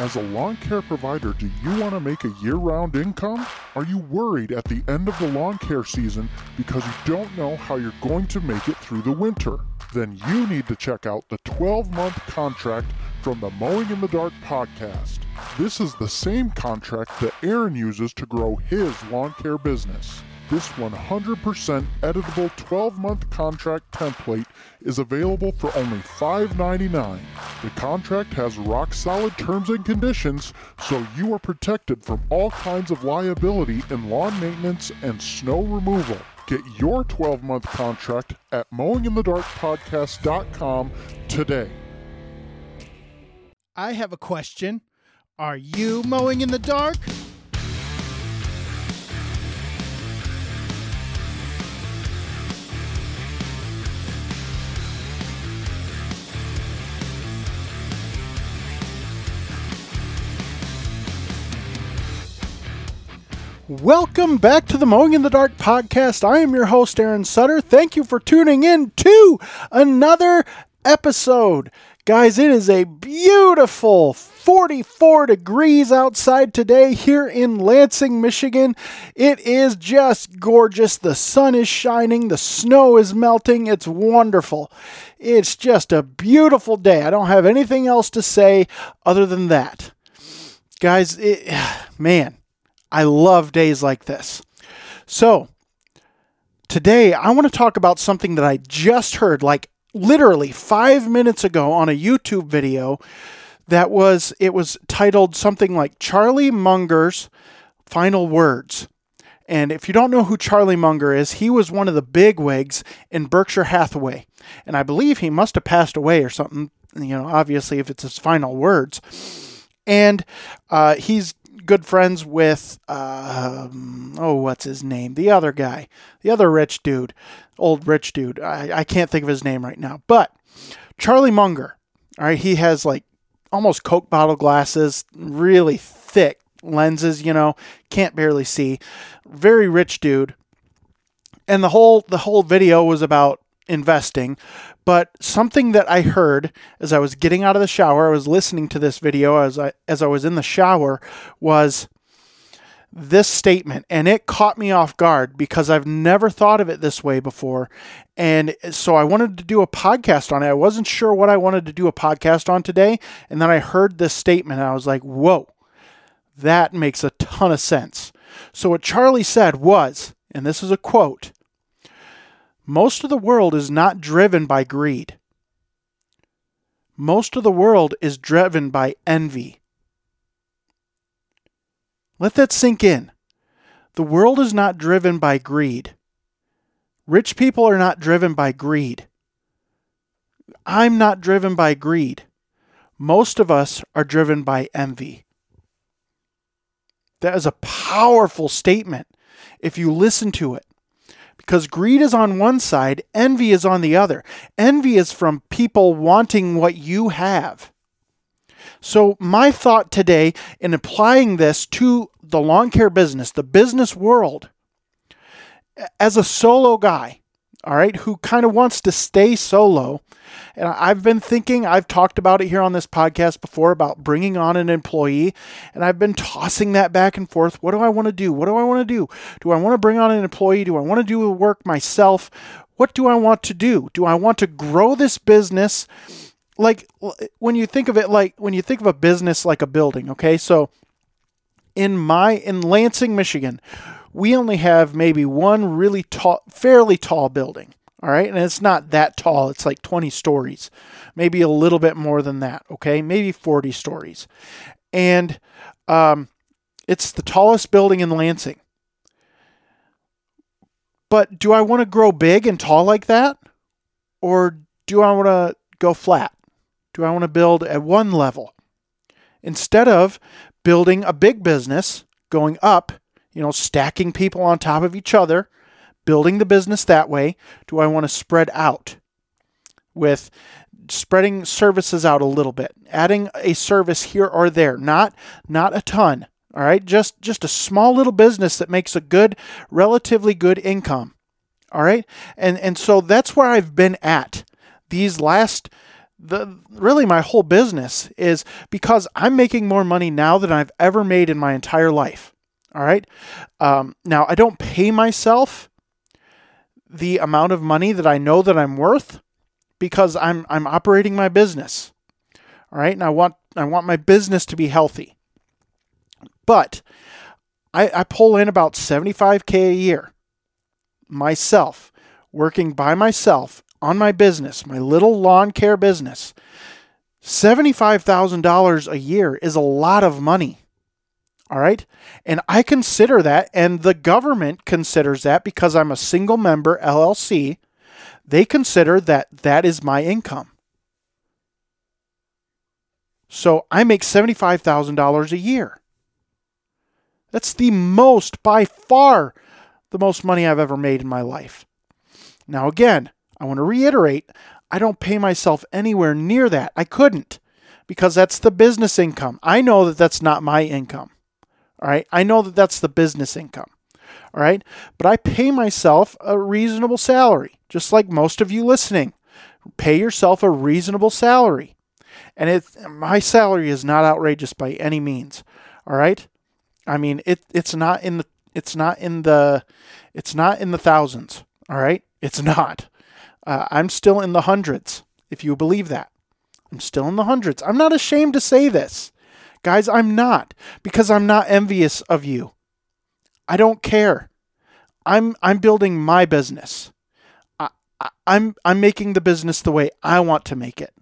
As a lawn care provider, do you want to make a year round income? Are you worried at the end of the lawn care season because you don't know how you're going to make it through the winter? Then you need to check out the 12 month contract from the Mowing in the Dark podcast. This is the same contract that Aaron uses to grow his lawn care business. This 100% editable 12 month contract template is available for only $5.99. The contract has rock solid terms and conditions, so you are protected from all kinds of liability in lawn maintenance and snow removal. Get your 12 month contract at mowinginthedarkpodcast.com today. I have a question. Are you mowing in the dark? Welcome back to the Mowing in the Dark podcast. I am your host, Aaron Sutter. Thank you for tuning in to another episode. Guys, it is a beautiful 44 degrees outside today here in Lansing, Michigan. It is just gorgeous. The sun is shining, the snow is melting. It's wonderful. It's just a beautiful day. I don't have anything else to say other than that. Guys, it, man, I love days like this. So, today I want to talk about something that I just heard like literally 5 minutes ago on a YouTube video that was it was titled something like Charlie Munger's final words. And if you don't know who Charlie Munger is, he was one of the big wigs in Berkshire Hathaway. And I believe he must have passed away or something, you know, obviously, if it's his final words. And uh, he's good friends with um, oh what's his name? The other guy. The other rich dude. Old rich dude. I, I can't think of his name right now. But charlie munger all right he has like almost coke bottle glasses really thick lenses you know can't barely see. Very rich dude. And the whole the whole video was about investing but something that I heard as I was getting out of the shower, I was listening to this video as I as I was in the shower was this statement and it caught me off guard because I've never thought of it this way before. And so I wanted to do a podcast on it. I wasn't sure what I wanted to do a podcast on today, and then I heard this statement and I was like, "Whoa. That makes a ton of sense." So what Charlie said was, and this is a quote, most of the world is not driven by greed. Most of the world is driven by envy. Let that sink in. The world is not driven by greed. Rich people are not driven by greed. I'm not driven by greed. Most of us are driven by envy. That is a powerful statement if you listen to it. Because greed is on one side, envy is on the other. Envy is from people wanting what you have. So, my thought today in applying this to the lawn care business, the business world, as a solo guy, all right, who kind of wants to stay solo. And I've been thinking, I've talked about it here on this podcast before about bringing on an employee, and I've been tossing that back and forth. What do I want to do? What do I want to do? Do I want to bring on an employee? Do I want to do the work myself? What do I want to do? Do I want to grow this business? Like when you think of it, like when you think of a business like a building, okay? So in my, in Lansing, Michigan, we only have maybe one really tall, fairly tall building. All right. And it's not that tall. It's like 20 stories, maybe a little bit more than that. Okay. Maybe 40 stories. And um, it's the tallest building in Lansing. But do I want to grow big and tall like that? Or do I want to go flat? Do I want to build at one level? Instead of building a big business, going up, you know, stacking people on top of each other, building the business that way? Do I want to spread out with spreading services out a little bit, adding a service here or there, not not a ton, all right? Just just a small little business that makes a good relatively good income. All right? And and so that's where I've been at these last the really my whole business is because I'm making more money now than I've ever made in my entire life. All right. Um, now I don't pay myself the amount of money that I know that I'm worth because I'm I'm operating my business. All right, and I want I want my business to be healthy. But I, I pull in about 75k a year myself, working by myself on my business, my little lawn care business. $75,000 a year is a lot of money. All right. And I consider that, and the government considers that because I'm a single member LLC. They consider that that is my income. So I make $75,000 a year. That's the most, by far, the most money I've ever made in my life. Now, again, I want to reiterate I don't pay myself anywhere near that. I couldn't because that's the business income. I know that that's not my income. All right. I know that that's the business income. All right. But I pay myself a reasonable salary, just like most of you listening. Pay yourself a reasonable salary. And it, my salary is not outrageous by any means. All right. I mean, it, it's not in the, it's not in the, it's not in the thousands. All right. It's not. Uh, I'm still in the hundreds, if you believe that. I'm still in the hundreds. I'm not ashamed to say this. Guys, I'm not because I'm not envious of you. I don't care. I'm I'm building my business. I, I, I'm I'm making the business the way I want to make it.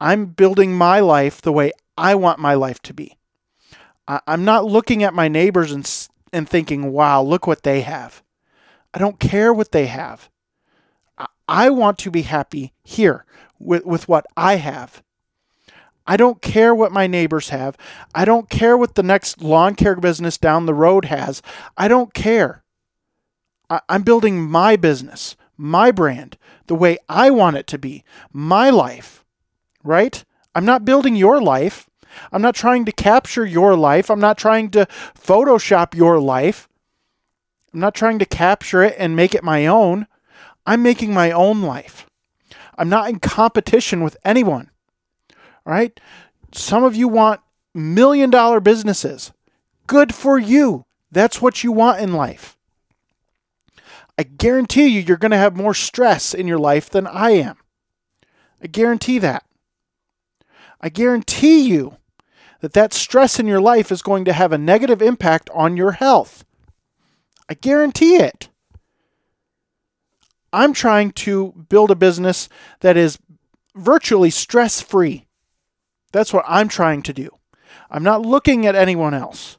I'm building my life the way I want my life to be. I, I'm not looking at my neighbors and and thinking, "Wow, look what they have." I don't care what they have. I, I want to be happy here with, with what I have. I don't care what my neighbors have. I don't care what the next lawn care business down the road has. I don't care. I, am building my business, my brand, the way I want it to be, my life, right? I'm not building your life. I'm not trying to capture your life. I'm not trying to Photoshop your life. I'm not trying to capture it and make it my own. I'm making my own life. I'm not in competition with anyone right? Some of you want million dollar businesses. Good for you. That's what you want in life. I guarantee you, you're going to have more stress in your life than I am. I guarantee that. I guarantee you that that stress in your life is going to have a negative impact on your health. I guarantee it. I'm trying to build a business that is virtually stress free. That's what I'm trying to do. I'm not looking at anyone else.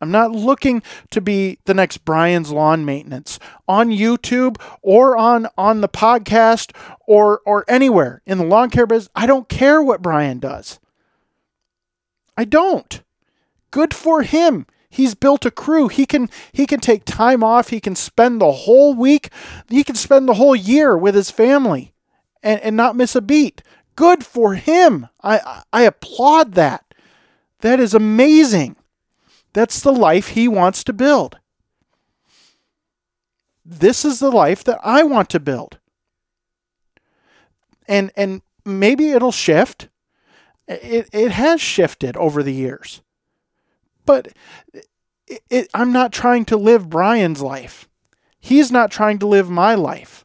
I'm not looking to be the next Brian's lawn maintenance on YouTube or on on the podcast or or anywhere in the lawn care business. I don't care what Brian does. I don't. Good for him. He's built a crew. He can he can take time off. He can spend the whole week. He can spend the whole year with his family and, and not miss a beat. Good for him. I, I applaud that. That is amazing. That's the life he wants to build. This is the life that I want to build. And and maybe it'll shift. It, it has shifted over the years. But it, it, I'm not trying to live Brian's life. He's not trying to live my life.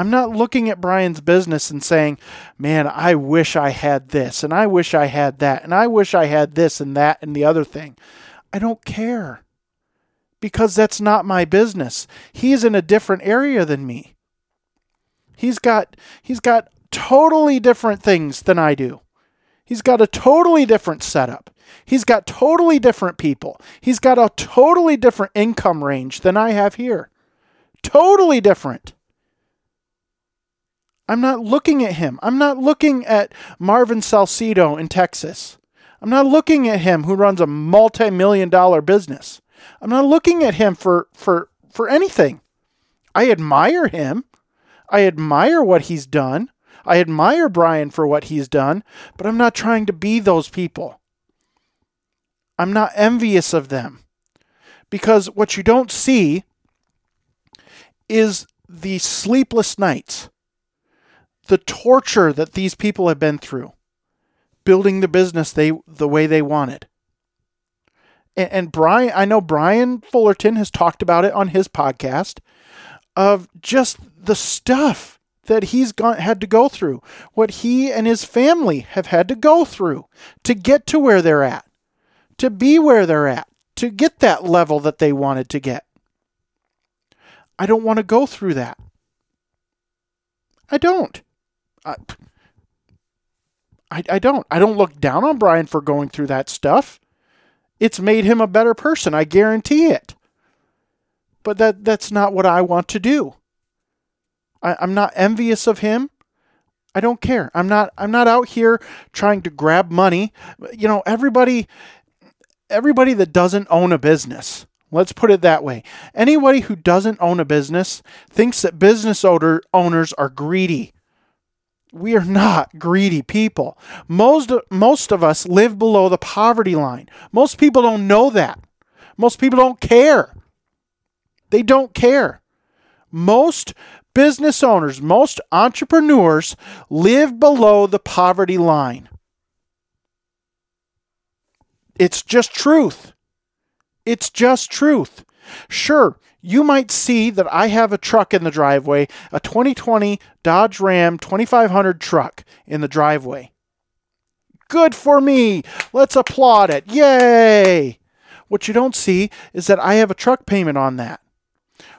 I'm not looking at Brian's business and saying, man, I wish I had this and I wish I had that and I wish I had this and that and the other thing. I don't care because that's not my business. He's in a different area than me. He's got he's got totally different things than I do. He's got a totally different setup. He's got totally different people. He's got a totally different income range than I have here. Totally different. I'm not looking at him. I'm not looking at Marvin Salcido in Texas. I'm not looking at him who runs a multi-million dollar business. I'm not looking at him for for for anything. I admire him. I admire what he's done. I admire Brian for what he's done, but I'm not trying to be those people. I'm not envious of them. Because what you don't see is the sleepless nights the torture that these people have been through building the business they the way they wanted. And, and Brian, I know Brian Fullerton has talked about it on his podcast of just the stuff that he's gone, had to go through, what he and his family have had to go through to get to where they're at, to be where they're at, to get that level that they wanted to get. I don't want to go through that. I don't. I, I, I don't. I don't look down on Brian for going through that stuff. It's made him a better person. I guarantee it. But that that's not what I want to do. I, I'm not envious of him. I don't care. I'm not I'm not out here trying to grab money. You know, everybody everybody that doesn't own a business, let's put it that way. Anybody who doesn't own a business thinks that business owner, owners are greedy. We are not greedy people. Most most of us live below the poverty line. Most people don't know that. Most people don't care. They don't care. Most business owners, most entrepreneurs live below the poverty line. It's just truth. It's just truth. Sure, you might see that I have a truck in the driveway, a 2020 Dodge Ram 2500 truck in the driveway. Good for me. Let's applaud it. Yay! What you don't see is that I have a truck payment on that.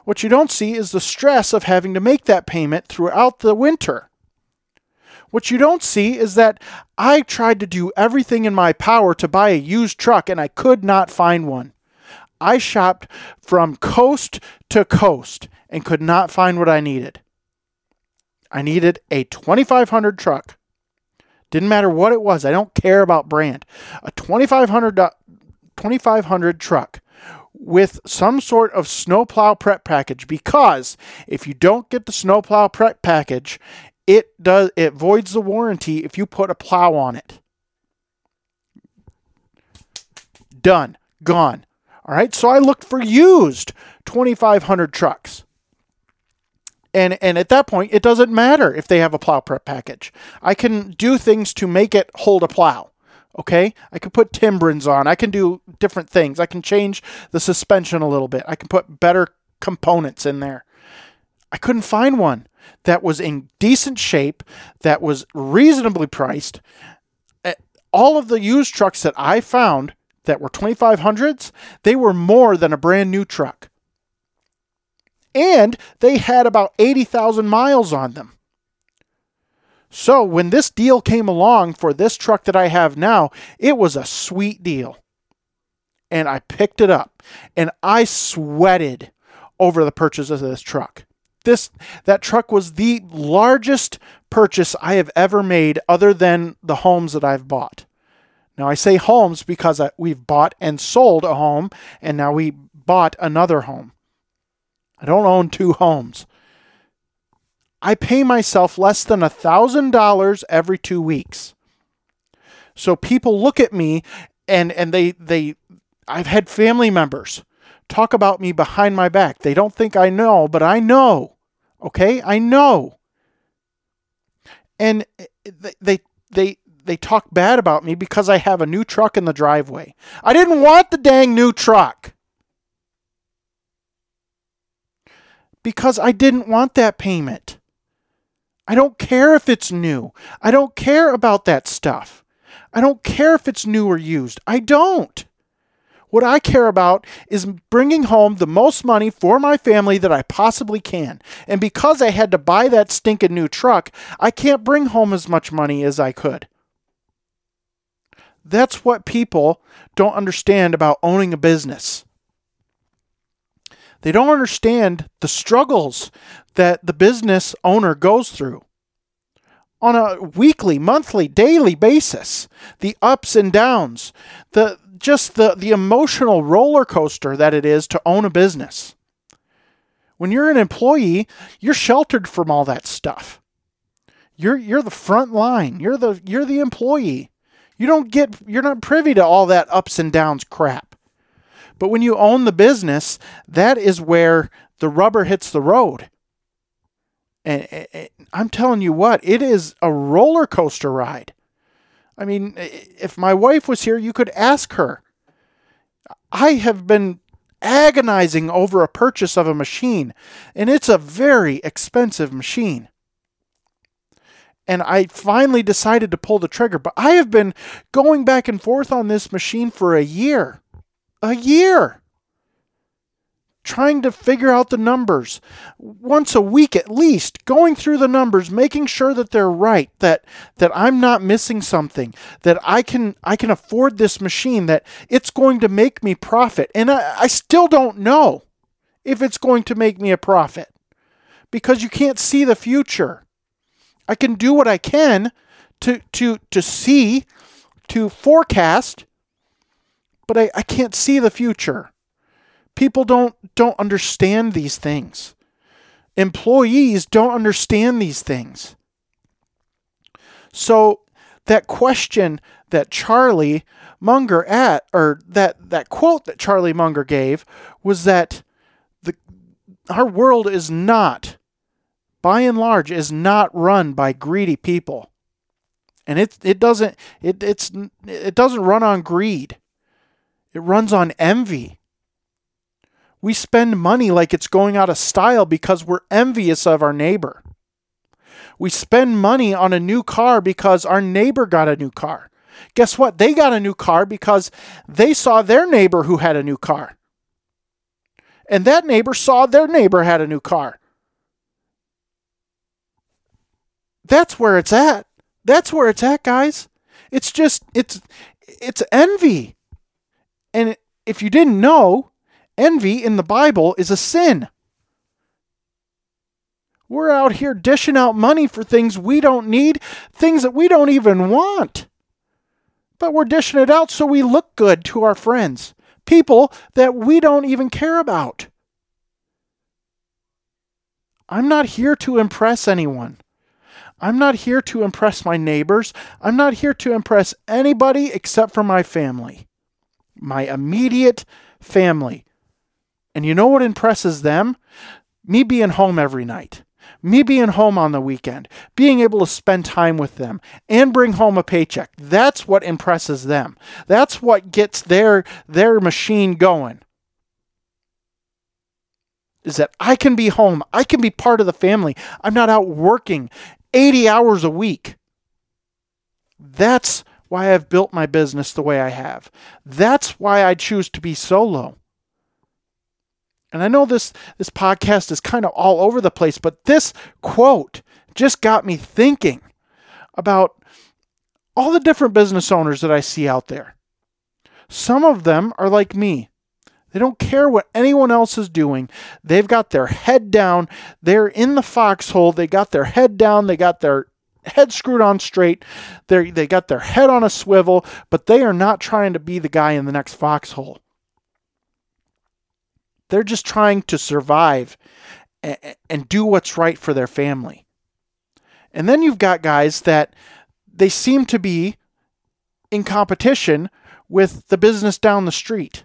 What you don't see is the stress of having to make that payment throughout the winter. What you don't see is that I tried to do everything in my power to buy a used truck and I could not find one. I shopped from coast to coast and could not find what I needed. I needed a 2500 truck. Didn't matter what it was. I don't care about brand. A 2500 2500 truck with some sort of snowplow prep package because if you don't get the snowplow prep package, it does it voids the warranty if you put a plow on it. Done. Gone. All right. So I looked for used 2500 trucks. And and at that point it doesn't matter if they have a plow prep package. I can do things to make it hold a plow. Okay? I can put Timbrens on. I can do different things. I can change the suspension a little bit. I can put better components in there. I couldn't find one that was in decent shape, that was reasonably priced. All of the used trucks that I found that were 2500s, they were more than a brand new truck. And they had about 80,000 miles on them. So when this deal came along for this truck that I have now, it was a sweet deal. And I picked it up and I sweated over the purchase of this truck this that truck was the largest purchase I have ever made other than the homes that I've bought. Now I say homes because we've bought and sold a home and now we bought another home. I don't own two homes. I pay myself less than a $1000 every 2 weeks. So people look at me and and they they I've had family members talk about me behind my back. They don't think I know, but I know. Okay? I know. And eh, they they they talk bad about me because I have a new truck in the driveway. I didn't want the dang new truck. Because I didn't want that payment. I don't care if it's new. I don't care about that stuff. I don't care if it's new or used. I don't. What I care about is bringing home the most money for my family that I possibly can. And because I had to buy that stinking new truck, I can't bring home as much money as I could. That's what people don't understand about owning a business. They don't understand the struggles that the business owner goes through on a weekly, monthly, daily basis. The ups and downs, the just the, the emotional roller coaster that it is to own a business. When you're an employee, you're sheltered from all that stuff. You're you're the front line. You're the you're the employee. You don't get you're not privy to all that ups and downs crap. But when you own the business, that is where the rubber hits the road. And, and I'm telling you what, it is a roller coaster ride. I mean, if my wife was here, you could ask her. I have been agonizing over a purchase of a machine, and it's a very expensive machine. And I finally decided to pull the trigger, but I have been going back and forth on this machine for a year. A year! trying to figure out the numbers once a week at least going through the numbers making sure that they're right that that I'm not missing something that I can I can afford this machine that it's going to make me profit and I, I still don't know if it's going to make me a profit because you can't see the future I can do what I can to to to see to forecast but I, I can't see the future People don't don't understand these things. Employees don't understand these things. So that question that Charlie Munger at or that that quote that Charlie Munger gave was that the our world is not by and large is not run by greedy people. And it it doesn't it it's it doesn't run on greed. It runs on envy. We spend money like it's going out of style because we're envious of our neighbor. We spend money on a new car because our neighbor got a new car. Guess what? They got a new car because they saw their neighbor who had a new car. And that neighbor saw their neighbor had a new car. That's where it's at. That's where it's at, guys. It's just it's it's envy. And if you didn't know, Envy in the Bible is a sin. We're out here dishing out money for things we don't need, things that we don't even want. But we're dishing it out so we look good to our friends, people that we don't even care about. I'm not here to impress anyone. I'm not here to impress my neighbors. I'm not here to impress anybody except for my family, my immediate family. And you know what impresses them? Me being home every night, me being home on the weekend, being able to spend time with them and bring home a paycheck. That's what impresses them. That's what gets their their machine going. Is that I can be home, I can be part of the family. I'm not out working 80 hours a week. That's why I've built my business the way I have. That's why I choose to be solo. And I know this this podcast is kind of all over the place, but this quote just got me thinking about all the different business owners that I see out there. Some of them are like me. They don't care what anyone else is doing. They've got their head down. They're in the foxhole. They got their head down. They got their head screwed on straight. They they got their head on a swivel, but they are not trying to be the guy in the next foxhole. They're just trying to survive and, and do what's right for their family. And then you've got guys that they seem to be in competition with the business down the street.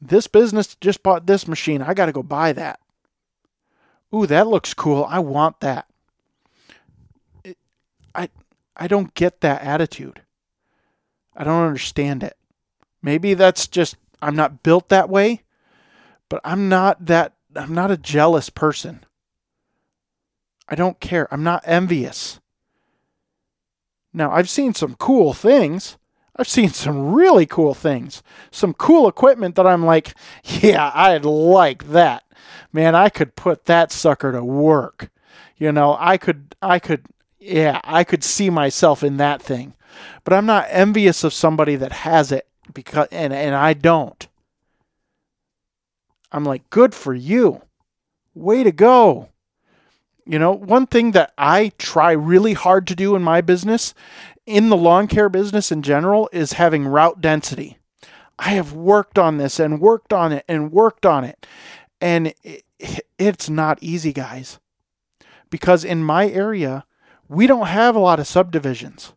This business just bought this machine. I got to go buy that. Ooh, that looks cool. I want that. It, I I don't get that attitude. I don't understand it. Maybe that's just I'm not built that way, but I'm not that I'm not a jealous person. I don't care. I'm not envious. Now, I've seen some cool things. I've seen some really cool things. Some cool equipment that I'm like, yeah, I'd like that. Man, I could put that sucker to work. You know, I could I could yeah, I could see myself in that thing. But I'm not envious of somebody that has it because and and I don't. I'm like, good for you. Way to go. You know, one thing that I try really hard to do in my business, in the lawn care business in general, is having route density. I have worked on this and worked on it and worked on it. And it, it's not easy, guys. Because in my area, we don't have a lot of subdivisions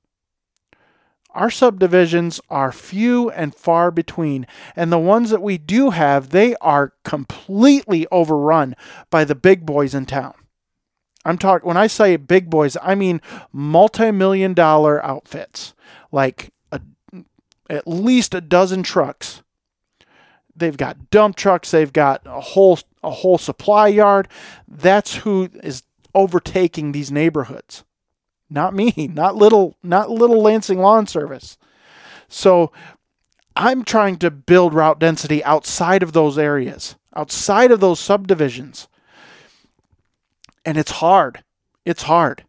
Our subdivisions are few and far between, and the ones that we do have, they are completely overrun by the big boys in town. I'm talking when I say big boys, I mean multi-million dollar outfits, like a, at least a dozen trucks. They've got dump trucks, they've got a whole a whole supply yard. That's who is overtaking these neighborhoods. Not me, not little not little Lansing Lawn Service. So I'm trying to build route density outside of those areas, outside of those subdivisions. And it's hard. It's hard.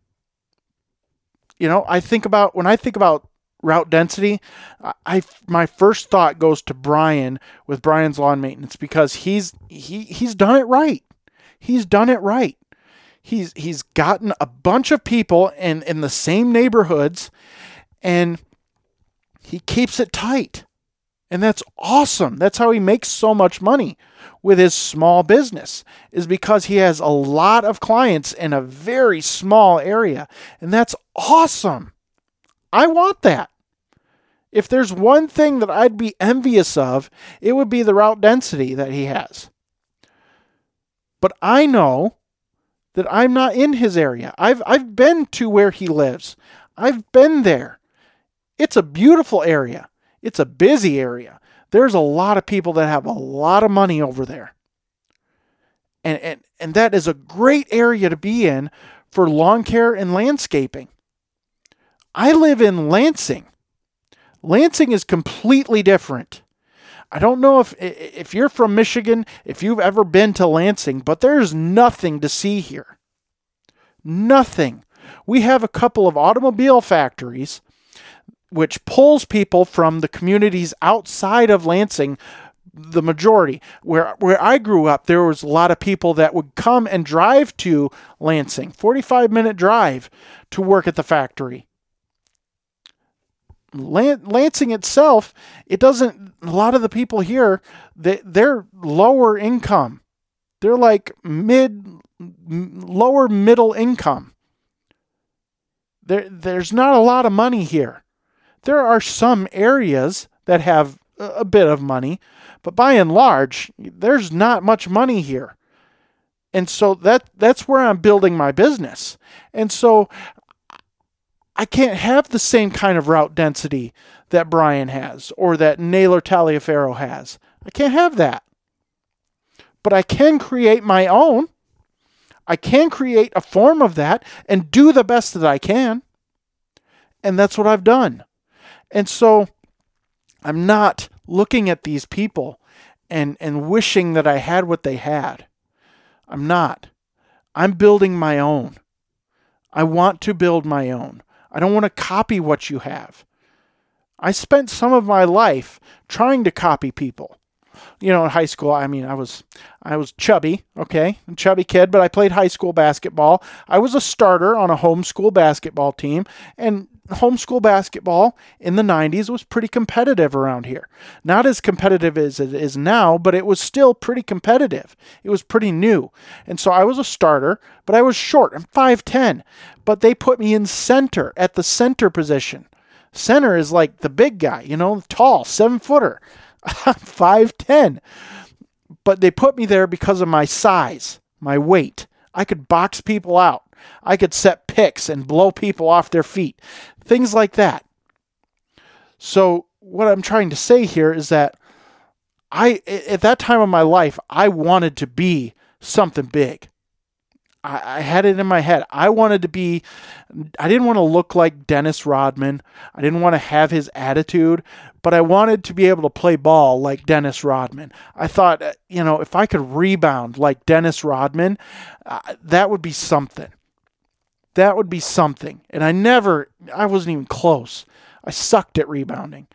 You know, I think about when I think about route density, I my first thought goes to Brian with Brian's lawn maintenance because he's he he's done it right. He's done it right he's he's gotten a bunch of people in in the same neighborhoods and he keeps it tight. And that's awesome. That's how he makes so much money with his small business is because he has a lot of clients in a very small area. And that's awesome. I want that. If there's one thing that I'd be envious of, it would be the route density that he has. But I know that I'm not in his area. I've I've been to where he lives. I've been there. It's a beautiful area. It's a busy area. There's a lot of people that have a lot of money over there. And and, and that is a great area to be in for lawn care and landscaping. I live in Lansing. Lansing is completely different. I don't know if if you're from Michigan, if you've ever been to Lansing, but there's nothing to see here. Nothing. We have a couple of automobile factories which pulls people from the communities outside of Lansing the majority. Where where I grew up, there was a lot of people that would come and drive to Lansing, 45 minute drive to work at the factory. Lansing itself, it doesn't. A lot of the people here, they, they're lower income. They're like mid, lower middle income. There, there's not a lot of money here. There are some areas that have a bit of money, but by and large, there's not much money here. And so that that's where I'm building my business. And so I can't have the same kind of route density that Brian has or that Naylor Taliaferro has. I can't have that. But I can create my own. I can create a form of that and do the best that I can. And that's what I've done. And so I'm not looking at these people and, and wishing that I had what they had. I'm not. I'm building my own. I want to build my own. I don't want to copy what you have. I spent some of my life trying to copy people. You know, in high school, I mean, I was I was chubby, okay, chubby kid, but I played high school basketball. I was a starter on a homeschool basketball team, and homeschool basketball in the 90s was pretty competitive around here. Not as competitive as it is now, but it was still pretty competitive. It was pretty new. And so I was a starter, but I was short. I'm 5'10. But they put me in center at the center position. Center is like the big guy, you know, tall, seven footer. I'm 5'10. But they put me there because of my size, my weight. I could box people out. I could set picks and blow people off their feet. Things like that. So, what I'm trying to say here is that I, at that time of my life, I wanted to be something big. I, I had it in my head. I wanted to be, I didn't want to look like Dennis Rodman. I didn't want to have his attitude, but I wanted to be able to play ball like Dennis Rodman. I thought, you know, if I could rebound like Dennis Rodman, uh, that would be something. That would be something. And I never, I wasn't even close. I sucked at rebounding.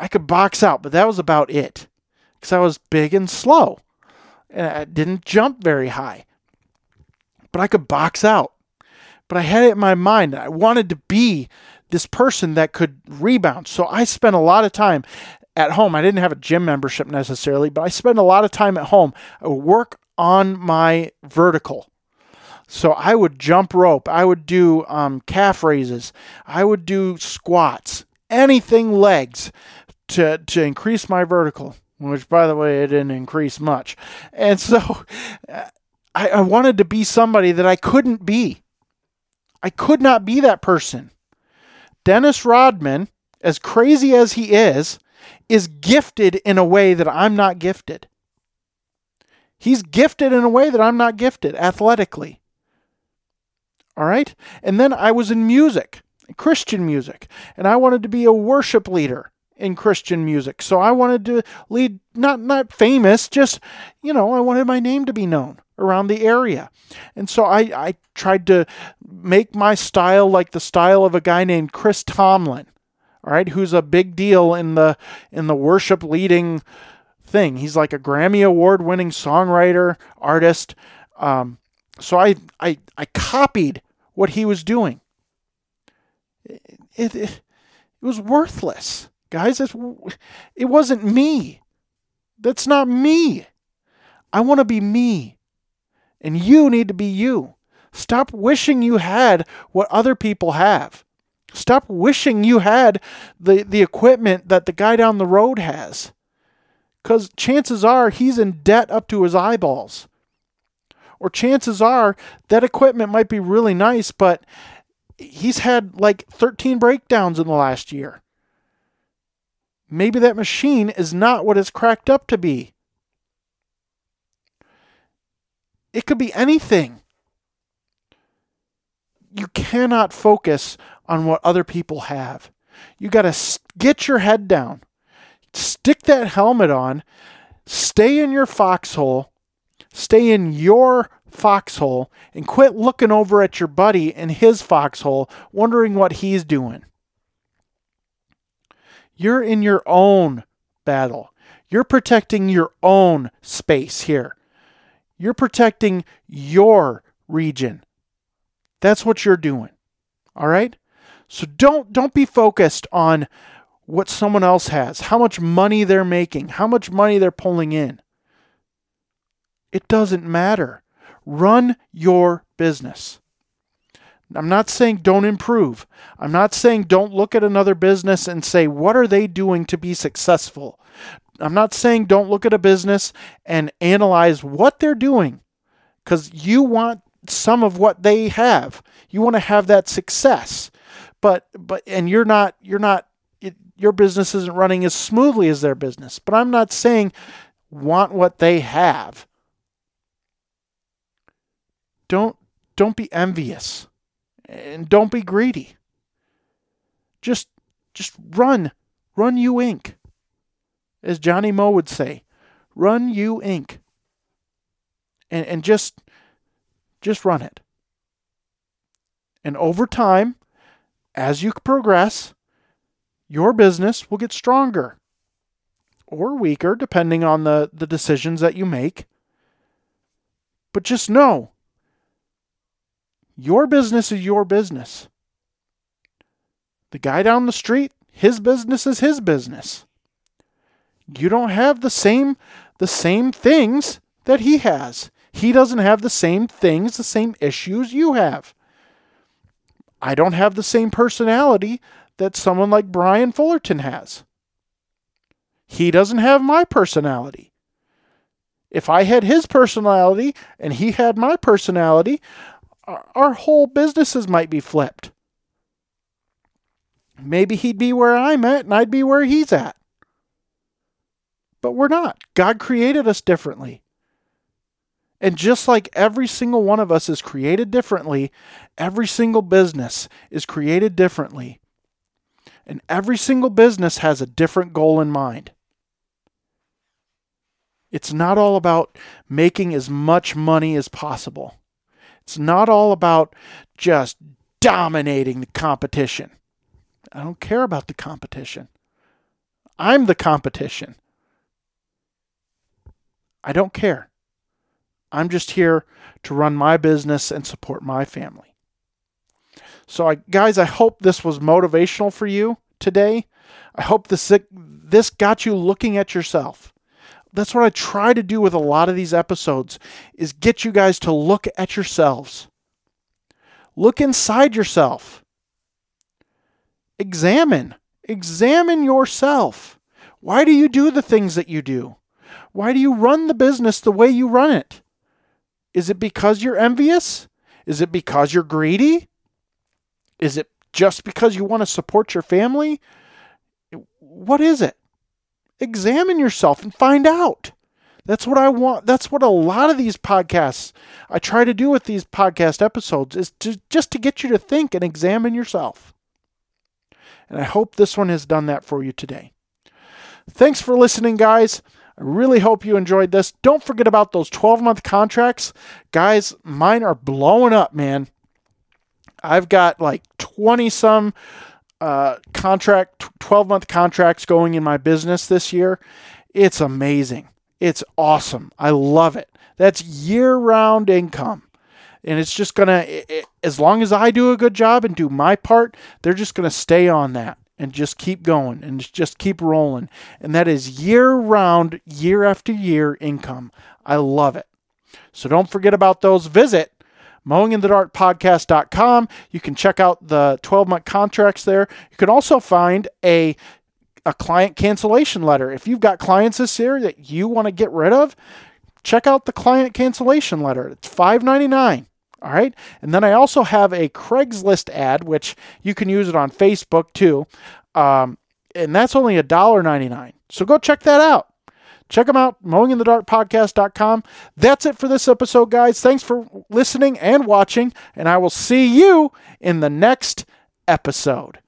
I could box out, but that was about it because I was big and slow. And I didn't jump very high. But I could box out. But I had it in my mind. I wanted to be this person that could rebound. So I spent a lot of time at home. I didn't have a gym membership necessarily, but I spent a lot of time at home. I would work on my vertical. So I would jump rope. I would do um, calf raises. I would do squats. anything legs to to increase my vertical, which by the way it didn't increase much. And so I, I wanted to be somebody that I couldn't be. I could not be that person. Dennis Rodman, as crazy as he is, is gifted in a way that I'm not gifted. He's gifted in a way that I'm not gifted athletically. All right? And then I was in music, Christian music, and I wanted to be a worship leader in Christian music. So I wanted to lead not not famous, just you know, I wanted my name to be known around the area. And so I, I tried to make my style like the style of a guy named Chris Tomlin, all right, who's a big deal in the in the worship leading thing. He's like a Grammy award winning songwriter, artist. Um, so I, I I copied what he was doing. It, it, it was worthless, guys. It, it wasn't me. That's not me. I want to be me. And you need to be you. Stop wishing you had what other people have. Stop wishing you had the, the equipment that the guy down the road has. Because chances are he's in debt up to his eyeballs. Or chances are that equipment might be really nice, but he's had like 13 breakdowns in the last year. Maybe that machine is not what it's cracked up to be. It could be anything. You cannot focus on what other people have. You got to get your head down, stick that helmet on, stay in your foxhole, stay in your foxhole, and quit looking over at your buddy in his foxhole, wondering what he's doing. You're in your own battle. You're protecting your own space here. You're protecting your region. That's what you're doing. All right? So don't don't be focused on what someone else has, how much money they're making, how much money they're pulling in. It doesn't matter. Run your business. I'm not saying don't improve. I'm not saying don't look at another business and say, what are they doing to be successful? I'm not saying don't look at a business and analyze what they're doing because you want some of what they have. You want to have that success. But but and you're not you're not it, your business isn't running as smoothly as their business. But I'm not saying want what they have. Don't don't be envious and don't be greedy. Just just run. Run you Inc as Johnny Moe would say, run you Inc. And, and just just run it. And over time, as you progress, your business will get stronger or weaker, depending on the, the decisions that you make. But just know your business is your business. The guy down the street, his business is his business you don't have the same the same things that he has. He doesn't have the same things, the same issues you have. I don't have the same personality that someone like Brian Fullerton has. He doesn't have my personality. If I had his personality and he had my personality, our whole businesses might be flipped. Maybe he'd be where I'm at and I'd be where he's at but we're not. God created us differently. And just like every single one of us is created differently, every single business is created differently. And every single business has a different goal in mind. It's not all about making as much money as possible. It's not all about just dominating the competition. I don't care about the competition. I'm the competition. I don't care. I'm just here to run my business and support my family. So, I, guys, I hope this was motivational for you today. I hope this this got you looking at yourself. That's what I try to do with a lot of these episodes is get you guys to look at yourselves. Look inside yourself. Examine. Examine yourself. Why do you do the things that you do? Why do you run the business the way you run it? Is it because you're envious? Is it because you're greedy? Is it just because you want to support your family? What is it? Examine yourself and find out. That's what I want. That's what a lot of these podcasts I try to do with these podcast episodes is to, just to get you to think and examine yourself. And I hope this one has done that for you today. Thanks for listening, guys. I really hope you enjoyed this. Don't forget about those 12 month contracts. Guys, mine are blowing up, man. I've got like 20 some uh, contract, 12 month contracts going in my business this year. It's amazing. It's awesome. I love it. That's year round income. And it's just going to, as long as I do a good job and do my part, they're just going to stay on that and just keep going and just keep rolling. And that is year round, year after year income. I love it. So don't forget about those. Visit mowinginthedarkpodcast.com. You can check out the 12 month contracts there. You can also find a a client cancellation letter. If you've got clients this year that you want to get rid of, check out the client cancellation letter. It's $5.99. All right. And then I also have a Craigslist ad, which you can use it on Facebook too. Um, and that's only $1.99. So go check that out. Check them out, mowinginthedarkpodcast.com. That's it for this episode, guys. Thanks for listening and watching, and I will see you in the next episode.